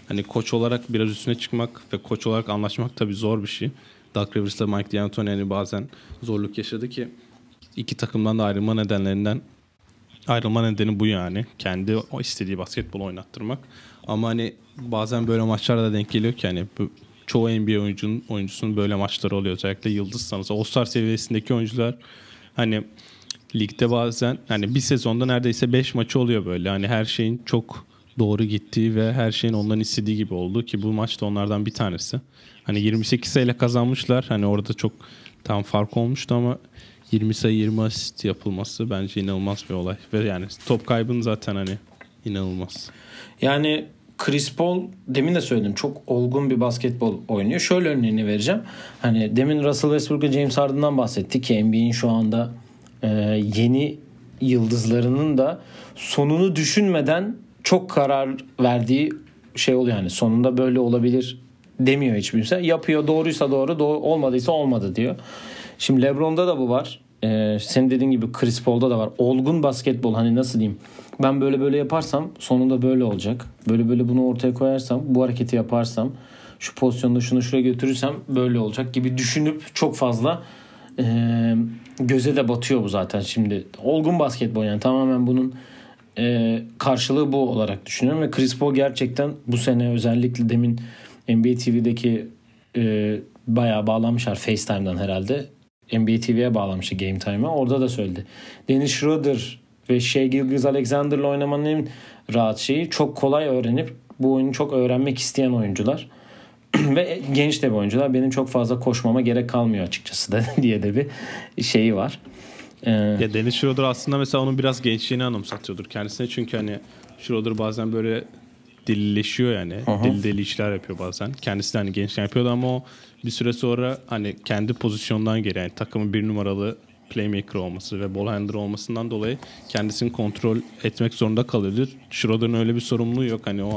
hani koç olarak biraz üstüne çıkmak ve koç olarak anlaşmak tabii zor bir şey. Doug Rivers'la Mike D'Antoni hani bazen zorluk yaşadı ki iki takımdan da ayrılma nedenlerinden ayrılma nedeni bu yani. Kendi o istediği basketbol oynattırmak. Ama hani bazen böyle maçlarda denk geliyor ki hani bu, çoğu NBA oyuncunun oyuncusunun böyle maçları oluyor. Özellikle yıldız sanırsa. All-Star seviyesindeki oyuncular hani ligde bazen hani bir sezonda neredeyse 5 maçı oluyor böyle. Hani her şeyin çok doğru gittiği ve her şeyin onların istediği gibi oldu ki bu maç da onlardan bir tanesi. Hani 28 sayıyla kazanmışlar. Hani orada çok tam fark olmuştu ama 20 sayı 20 asist yapılması bence inanılmaz bir olay. Ve yani top kaybın zaten hani inanılmaz. Yani Chris Paul demin de söyledim çok olgun bir basketbol oynuyor. Şöyle örneğini vereceğim. Hani demin Russell Westbrook ve James Harden'dan bahsettik ki NBA'in şu anda e, yeni yıldızlarının da sonunu düşünmeden çok karar verdiği şey oluyor yani sonunda böyle olabilir demiyor hiçbir kimse. Yapıyor doğruysa doğru, doğru olmadıysa olmadı diyor. Şimdi LeBron'da da bu var. Ee, senin dediğin gibi Chris Paul'da da var. Olgun basketbol hani nasıl diyeyim? Ben böyle böyle yaparsam sonunda böyle olacak. Böyle böyle bunu ortaya koyarsam, bu hareketi yaparsam, şu pozisyonda şunu şuraya götürürsem böyle olacak gibi düşünüp çok fazla e, göze de batıyor bu zaten şimdi. Olgun basketbol yani tamamen bunun e, karşılığı bu olarak düşünüyorum ve Chris Paul gerçekten bu sene özellikle demin NBA TV'deki e, bayağı bağlanmışlar FaceTime'dan herhalde. NBA TV'ye bağlamıştı Game Time'a. Orada da söyledi. Dennis Schroeder ve Shea Gilgis Alexander'la oynamanın rahat şeyi çok kolay öğrenip bu oyunu çok öğrenmek isteyen oyuncular. ve genç de bir oyuncular. Benim çok fazla koşmama gerek kalmıyor açıkçası da diye de bir şeyi var. Ee, Ya Dennis Schroeder aslında mesela onun biraz gençliğini anımsatıyordur kendisine. Çünkü hani Schroeder bazen böyle delileşiyor yani. Deli deli işler yapıyor bazen. Kendisi de hani gençken yapıyordu ama o bir süre sonra hani kendi pozisyondan geri yani takımın bir numaralı playmaker olması ve ball handler olmasından dolayı kendisini kontrol etmek zorunda kalıyordu. Schroeder'ın öyle bir sorumluluğu yok. Hani o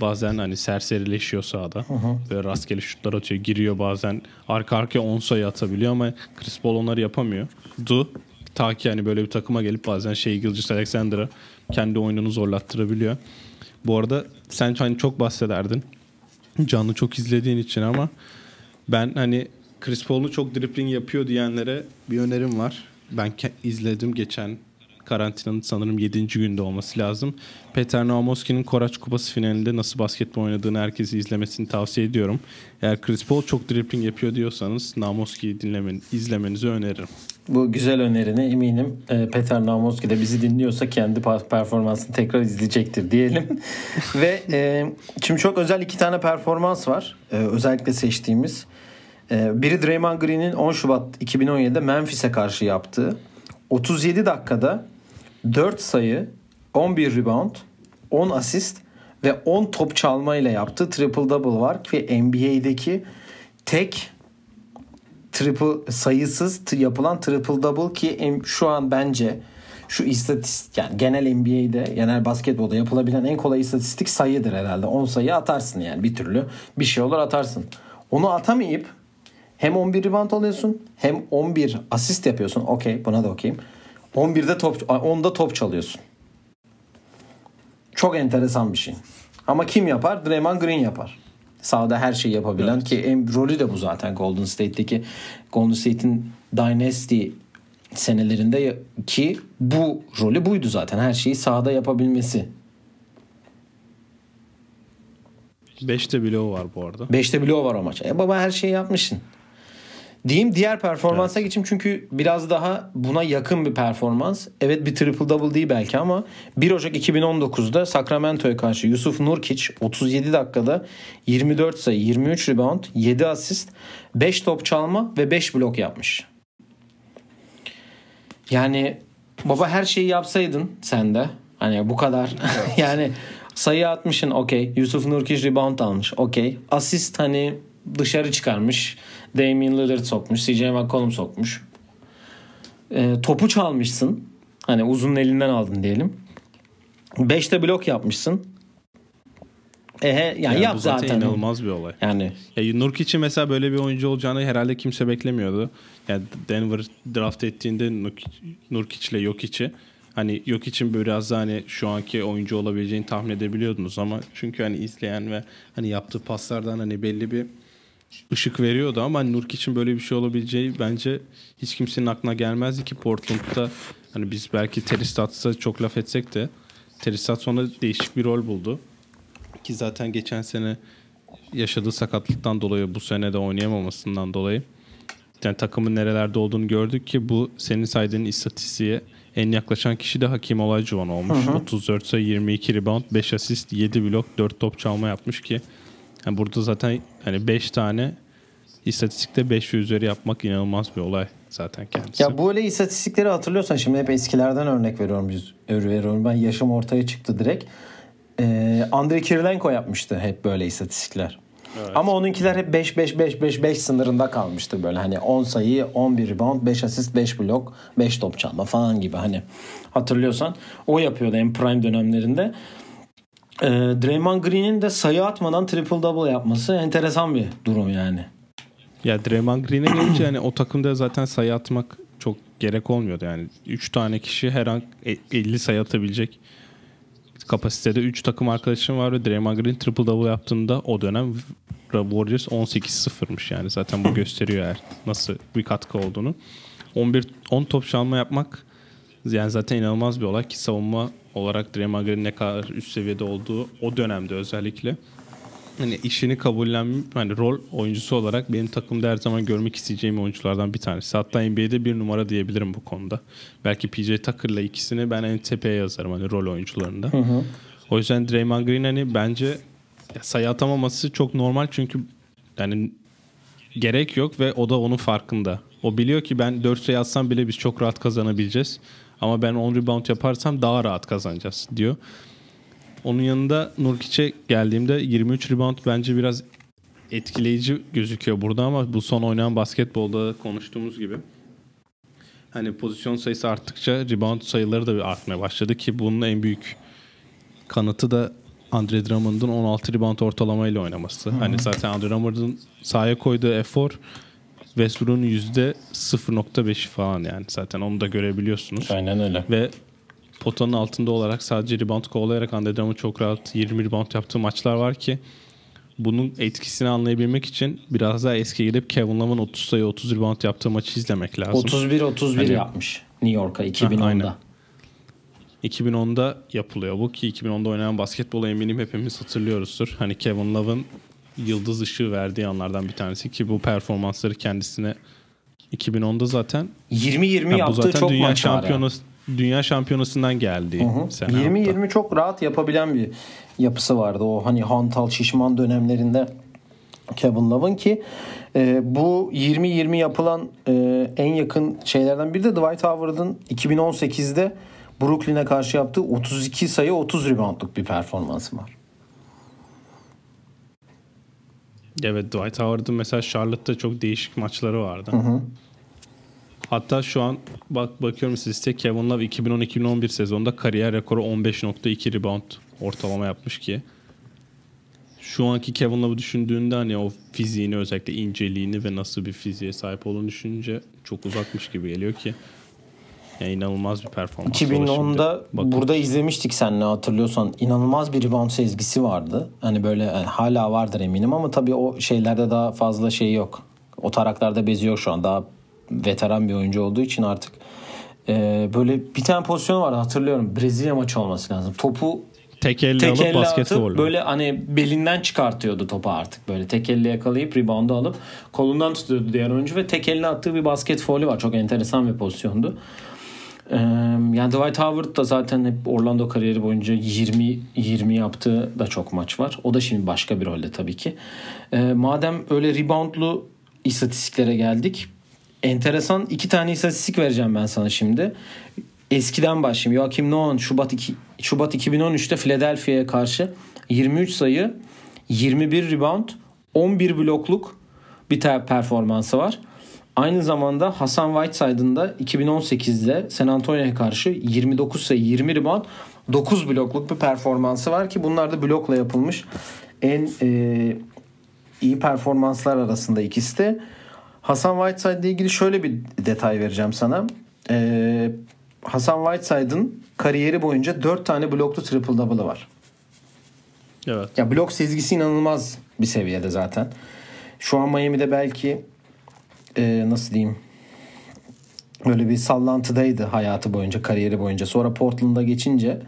bazen hani serserileşiyor sahada. Ve rastgele şutlar atıyor. Giriyor bazen arka arkaya 10 sayı atabiliyor ama Chris Paul onları yapamıyor. Du ta ki hani böyle bir takıma gelip bazen şey Gilgis Alexander'a kendi oyununu zorlattırabiliyor. Bu arada sen hani çok bahsederdin. Canlı çok izlediğin için ama ben hani Chris Paul'u çok dribbling yapıyor diyenlere bir önerim var. Ben izledim geçen karantinanın sanırım 7. günde olması lazım. Peter Naumoski'nin Koraç Kupası finalinde nasıl basketbol oynadığını herkesi izlemesini tavsiye ediyorum. Eğer Chris Paul çok dribbling yapıyor diyorsanız Naumoski'yi dinlemen, izlemenizi öneririm. Bu güzel önerini eminim e, Peter Naumoski de bizi dinliyorsa kendi performansını tekrar izleyecektir diyelim. Ve e, şimdi çok özel iki tane performans var. E, özellikle seçtiğimiz. E, biri Draymond Green'in 10 Şubat 2017'de Memphis'e karşı yaptığı 37 dakikada 4 sayı, 11 rebound, 10 asist ve 10 top çalma ile yaptığı triple double var ki NBA'deki tek triple sayısız yapılan triple double ki şu an bence şu istatistik yani genel NBA'de genel basketbolda yapılabilen en kolay istatistik sayıdır herhalde. 10 sayı atarsın yani bir türlü bir şey olur atarsın. Onu atamayıp hem 11 rebound alıyorsun hem 11 asist yapıyorsun. Okey buna da okeyim. 11'de top 10'da top çalıyorsun. Çok enteresan bir şey. Ama kim yapar? Draymond Green yapar. Sahada her şeyi yapabilen ki en rolü de bu zaten Golden State'teki Golden State'in Dynasty senelerinde ki bu rolü buydu zaten. Her şeyi sahada yapabilmesi. 5'te bile o var bu arada. 5'te bloğu var o maç. E baba her şeyi yapmışsın. Diyeyim diğer performansa geçeyim çünkü biraz daha buna yakın bir performans. Evet bir triple double değil belki ama 1 Ocak 2019'da Sacramento'ya karşı Yusuf Nurkic 37 dakikada 24 sayı, 23 rebound, 7 asist, 5 top çalma ve 5 blok yapmış. Yani baba her şeyi yapsaydın sen de hani bu kadar yani sayı atmışsın okey. Yusuf Nurkic rebound almış okey. Asist hani dışarı çıkarmış. Damian Lillard sokmuş. CJ McCollum sokmuş. E, topu çalmışsın. Hani uzun elinden aldın diyelim. 5'te blok yapmışsın. Ehe yani, Yani yap bu zaten, zaten. inanılmaz bir olay. Yani Ya Nurk için mesela böyle bir oyuncu olacağını herhalde kimse beklemiyordu. Yani Denver draft ettiğinde Nurk, Nurkic ile Jokic'i hani Jokic'in biraz daha hani şu anki oyuncu olabileceğini tahmin edebiliyordunuz ama çünkü hani izleyen ve hani yaptığı paslardan hani belli bir ışık veriyordu ama hani Nurk için böyle bir şey olabileceği bence hiç kimsenin aklına gelmezdi ki Portland'da hani biz belki Terry Stotts'a çok laf etsek de Terry Stotts sonra değişik bir rol buldu. Ki zaten geçen sene yaşadığı sakatlıktan dolayı bu sene de oynayamamasından dolayı yani takımın nerelerde olduğunu gördük ki bu senin saydığın istatistiğe en yaklaşan kişi de Hakim Olajuwon olmuş. 34 sayı 22 rebound 5 asist 7 blok 4 top çalma yapmış ki yani burada zaten hani 5 tane istatistikte 5 ve üzeri yapmak inanılmaz bir olay zaten kendisi. Ya bu öyle istatistikleri hatırlıyorsan şimdi hep eskilerden örnek veriyorum biz veriyorum. Ben yaşım ortaya çıktı direkt. Ee, Andrei Kirilenko yapmıştı hep böyle istatistikler. Ama onunkiler hep 5 5 5 5 5 sınırında kalmıştı böyle. Hani 10 sayı, 11 rebound, 5 asist, 5 blok, 5 top çalma falan gibi hani. hatırlıyorsan o yapıyordu en prime dönemlerinde. Ee, Draymond Green'in de sayı atmadan triple double yapması enteresan bir durum yani. Ya Draymond Green'e gelince yani o takımda zaten sayı atmak çok gerek olmuyordu. Yani 3 tane kişi her an e- 50 sayı atabilecek kapasitede 3 takım arkadaşım var ve Draymond Green triple double yaptığında o dönem Warriors 18-0'mış yani zaten bu gösteriyor eğer nasıl bir katkı olduğunu. 11 10 top çalma yapmak yani zaten inanılmaz bir olay ki savunma olarak Draymond Green ne kadar üst seviyede olduğu o dönemde özellikle hani işini kabullenmiş hani rol oyuncusu olarak benim takımda her zaman görmek isteyeceğim oyunculardan bir tanesi. Hatta NBA'de bir numara diyebilirim bu konuda. Belki PJ Tucker'la ikisini ben en tepeye yazarım hani rol oyuncularında. O yüzden Draymond Green hani bence sayı atamaması çok normal çünkü yani gerek yok ve o da onun farkında. O biliyor ki ben 4 sayı atsam bile biz çok rahat kazanabileceğiz. Ama ben 10 rebound yaparsam daha rahat kazanacağız diyor. Onun yanında Nurkic'e geldiğimde 23 rebound bence biraz etkileyici gözüküyor burada ama bu son oynanan basketbolda konuştuğumuz gibi hani pozisyon sayısı arttıkça rebound sayıları da bir artmaya başladı ki bunun en büyük kanıtı da Andre Drummond'un 16 rebound ortalamayla oynaması. Hani zaten Andre Drummond'un sahaya koyduğu efor Westbrook'un yüzde 0.5'i falan yani zaten onu da görebiliyorsunuz. Aynen öyle. Ve potanın altında olarak sadece rebound kovalayarak Andre Drummond çok rahat 20 rebound yaptığı maçlar var ki bunun etkisini anlayabilmek için biraz daha eski gidip Kevin Love'ın 30 sayı 30 rebound yaptığı maçı izlemek lazım. 31-31 Hani- yapmış New York'a aynen. 2010'da. 2010'da yapılıyor bu ki 2010'da oynanan basketbolu eminim hepimiz hatırlıyoruzdur. Hani Kevin Love'ın yıldız ışığı verdiği anlardan bir tanesi ki bu performansları kendisine 2010'da zaten 20-20 ya bu yaptığı zaten çok dünya maç şampiyonası dünya şampiyonasından geldi. sene hatta. 20-20 çok rahat yapabilen bir yapısı vardı. O hani hantal şişman dönemlerinde Kevin Love'ın ki e, bu 20-20 yapılan e, en yakın şeylerden biri de Dwight Howard'ın 2018'de Brooklyn'e karşı yaptığı 32 sayı 30 reboundluk bir performansı var. Evet Dwight Howard'ın mesela Charlotte'da çok değişik maçları vardı. Hatta şu an bak bakıyorum sizde Kevin Love 2010-2011 sezonunda kariyer rekoru 15.2 rebound ortalama yapmış ki. Şu anki Kevin Love'ı düşündüğünde hani o fiziğini özellikle inceliğini ve nasıl bir fiziğe sahip olduğunu düşününce çok uzakmış gibi geliyor ki yani inanılmaz bir performans. o da 2010'da şimdi. Bakın. burada izlemiştik seninle hatırlıyorsan inanılmaz bir rebound sezgisi vardı. Hani böyle yani hala vardır eminim ama tabii o şeylerde daha fazla şey yok. O taraklarda bezi yok şu an. Daha veteran bir oyuncu olduğu için artık Ee, böyle bir tane pozisyon vardı hatırlıyorum. Brezilya maçı olması lazım. Topu tek elle tek alıp elle basket atıp volü. böyle hani belinden çıkartıyordu topu artık böyle tek elle yakalayıp reboundu alıp kolundan tutuyordu diğer oyuncu ve tek elle attığı bir basket faulü var çok enteresan bir pozisyondu. Yani Dwight Howard da zaten hep Orlando kariyeri boyunca 20 20 yaptığı da çok maç var. O da şimdi başka bir rolde tabii ki. Madem öyle reboundlu istatistiklere geldik. Enteresan iki tane istatistik vereceğim ben sana şimdi. Eskiden başlayayım. Joachim Noah'ın Şubat, 2, Şubat 2013'te Philadelphia'ya karşı 23 sayı, 21 rebound, 11 blokluk bir performansı var. Aynı zamanda Hasan Whiteside'ın da 2018'de San Antonio'ya karşı 29 sayı 20 rebound 9 blokluk bir performansı var ki bunlar da blokla yapılmış en e, iyi performanslar arasında ikisi de. Hasan Whiteside ile ilgili şöyle bir detay vereceğim sana. E, Hasan Whiteside'ın kariyeri boyunca 4 tane bloklu triple double'ı var. Evet. Ya blok sezgisi inanılmaz bir seviyede zaten. Şu an Miami'de belki e, nasıl diyeyim böyle bir sallantıdaydı hayatı boyunca, kariyeri boyunca. Sonra Portland'a geçince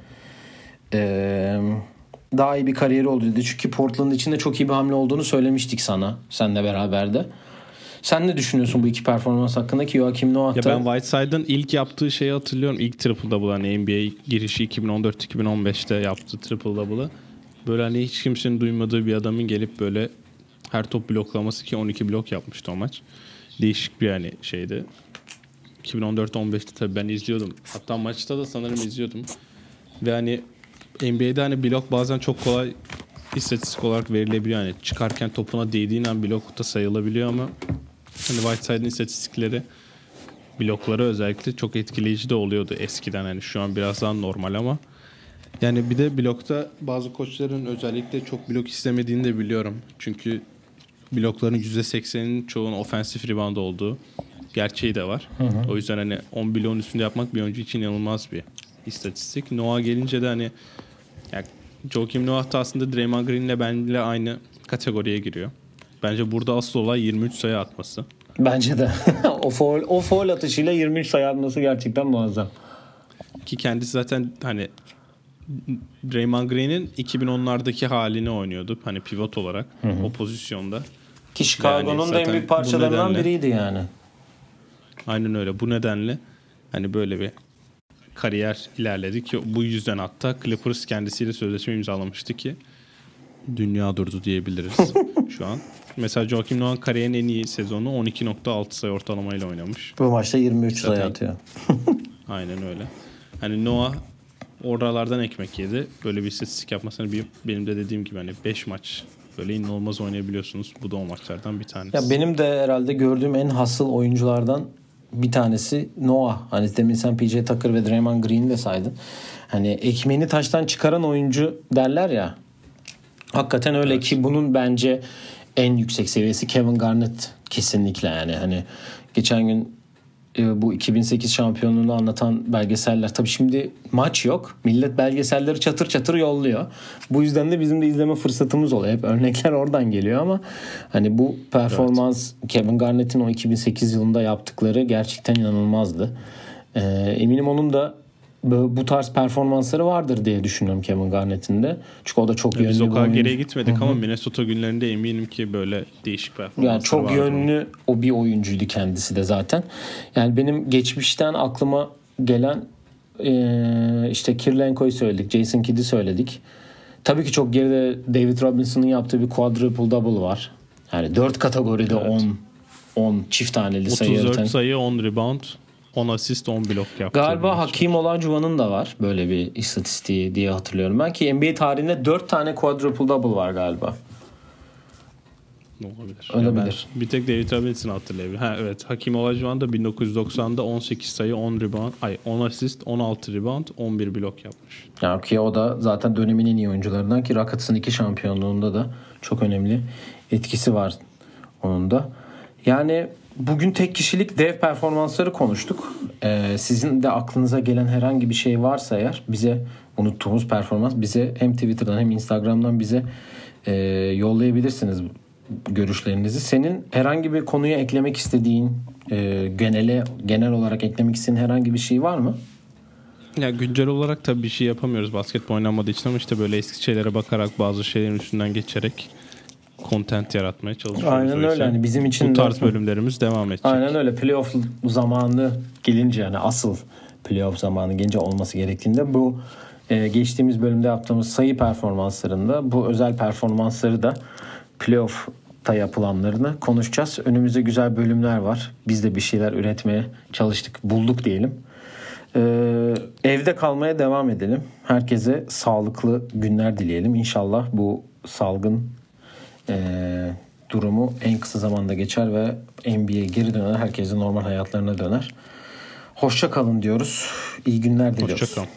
e, daha iyi bir kariyeri oldu dedi. Çünkü Portland'ın içinde çok iyi bir hamle olduğunu söylemiştik sana seninle beraber de. Sen ne düşünüyorsun bu iki performans hakkında ki Joakim Noah Ya ben Whiteside'ın ilk yaptığı şeyi hatırlıyorum. İlk triple double hani NBA girişi 2014-2015'te yaptığı triple double'ı. Böyle hani hiç kimsenin duymadığı bir adamın gelip böyle her top bloklaması ki 12 blok yapmıştı o maç. Değişik bir hani şeydi. 2014-15'te tabii ben izliyordum. Hatta maçta da sanırım izliyordum. Ve hani NBA'de hani blok bazen çok kolay istatistik olarak verilebiliyor. Yani çıkarken topuna değdiğin an blok da sayılabiliyor ama hani Whiteside'ın istatistikleri blokları özellikle çok etkileyici de oluyordu eskiden. Hani şu an biraz daha normal ama yani bir de blokta bazı koçların özellikle çok blok istemediğini de biliyorum. Çünkü blokların %80'inin çoğunun ofensif rebound olduğu gerçeği de var. O yüzden hani 10 bloğun üstünde yapmak bir oyuncu için inanılmaz bir istatistik. Noah gelince de hani yani Joakim Noah da aslında Draymond Green'le benimle aynı kategoriye giriyor. Bence burada asıl olay 23 sayı atması. bence de o foul, o foul atışıyla 23 sayı atması gerçekten muazzam. Ki kendisi zaten hani Draymond Green'in 2010'lardaki halini oynuyordu. Hani pivot olarak o pozisyonda. Ki Chicago'nun da en büyük parçalarından nedenle- biriydi yani. Aynen öyle. Bu nedenle hani böyle bir kariyer ilerledi ki bu yüzden hatta Clippers kendisiyle sözleşme imzalamıştı ki dünya durdu diyebiliriz şu an. Mesela Joakim Noah'ın kariyerin en iyi sezonu 12.6 sayı ortalamayla oynamış. Bu maçta 23 sayı Zaten- atıyor. Aynen öyle. Hani Noah oralardan ekmek yedi. Böyle bir istatistik yapmasını bir, benim de dediğim gibi hani 5 maç böyle inanılmaz oynayabiliyorsunuz. Bu da o maçlardan bir tanesi. Ya benim de herhalde gördüğüm en hasıl oyunculardan bir tanesi Noah. Hani demin sen PJ Tucker ve Draymond Green'i de saydın. Hani ekmeğini taştan çıkaran oyuncu derler ya. Hakikaten öyle ki bunun bence en yüksek seviyesi Kevin Garnett kesinlikle yani. Hani geçen gün bu 2008 şampiyonluğunu anlatan belgeseller. Tabii şimdi maç yok. Millet belgeselleri çatır çatır yolluyor. Bu yüzden de bizim de izleme fırsatımız oluyor. Hep örnekler oradan geliyor ama hani bu performans Kevin Garnett'in o 2008 yılında yaptıkları gerçekten inanılmazdı. Ee, eminim onun da bu tarz performansları vardır diye düşünüyorum Kevin Garnett'in de. Çünkü o da çok yönlü Biz o kadar geriye gitmedik ama Minnesota günlerinde eminim ki böyle değişik performanslar Yani çok vardı. yönlü o bir oyuncuydu kendisi de zaten. Yani benim geçmişten aklıma gelen eee, işte Kirlenko'yu söyledik, Jason Kidd'i söyledik. Tabii ki çok geride David Robinson'ın yaptığı bir quadruple double var. Yani 4 kategoride 10 10 çift taneli sayı 34 yaratan. sayı, 10 rebound, 10 asist, 10 blok yaptı. Galiba. Hakim Olajuwon'un da var böyle bir istatistiği diye hatırlıyorum ben ki NBA tarihinde 4 tane quadruple double var galiba. Olabilir. Olabilir. ben bir tek David Robinson'ı hatırlayabilirim. Ha evet. Hakim Olajuwon da 1990'da 18 sayı, 10 rebound, ay 10 asist, 16 rebound, 11 blok yapmış. Ya ki o da zaten dönemin en iyi oyuncularından ki Rockets'ın iki şampiyonluğunda da çok önemli etkisi var onun da. Yani bugün tek kişilik dev performansları konuştuk. Ee, sizin de aklınıza gelen herhangi bir şey varsa eğer bize unuttuğumuz performans bize hem Twitter'dan hem Instagram'dan bize e, yollayabilirsiniz görüşlerinizi. Senin herhangi bir konuya eklemek istediğin e, genele genel olarak eklemek istediğin herhangi bir şey var mı? Ya güncel olarak tabii bir şey yapamıyoruz basketbol oynanmadığı için ama işte böyle eski şeylere bakarak bazı şeylerin üstünden geçerek content yaratmaya çalışıyoruz. Aynen öyle. yüzden Hani bizim için bu de- tarz bölümlerimiz devam edecek. Aynen öyle. Playoff zamanı gelince yani asıl playoff zamanı gelince olması gerektiğinde bu e, geçtiğimiz bölümde yaptığımız sayı performanslarında bu özel performansları da playoff'ta yapılanlarını konuşacağız. Önümüzde güzel bölümler var. Biz de bir şeyler üretmeye çalıştık, bulduk diyelim. Ee, evde kalmaya devam edelim. Herkese sağlıklı günler dileyelim. İnşallah bu salgın e, durumu en kısa zamanda geçer ve NBA'ye geri döner. Herkesin normal hayatlarına döner. Hoşça kalın diyoruz. İyi günler diliyoruz. Hoşçakalın.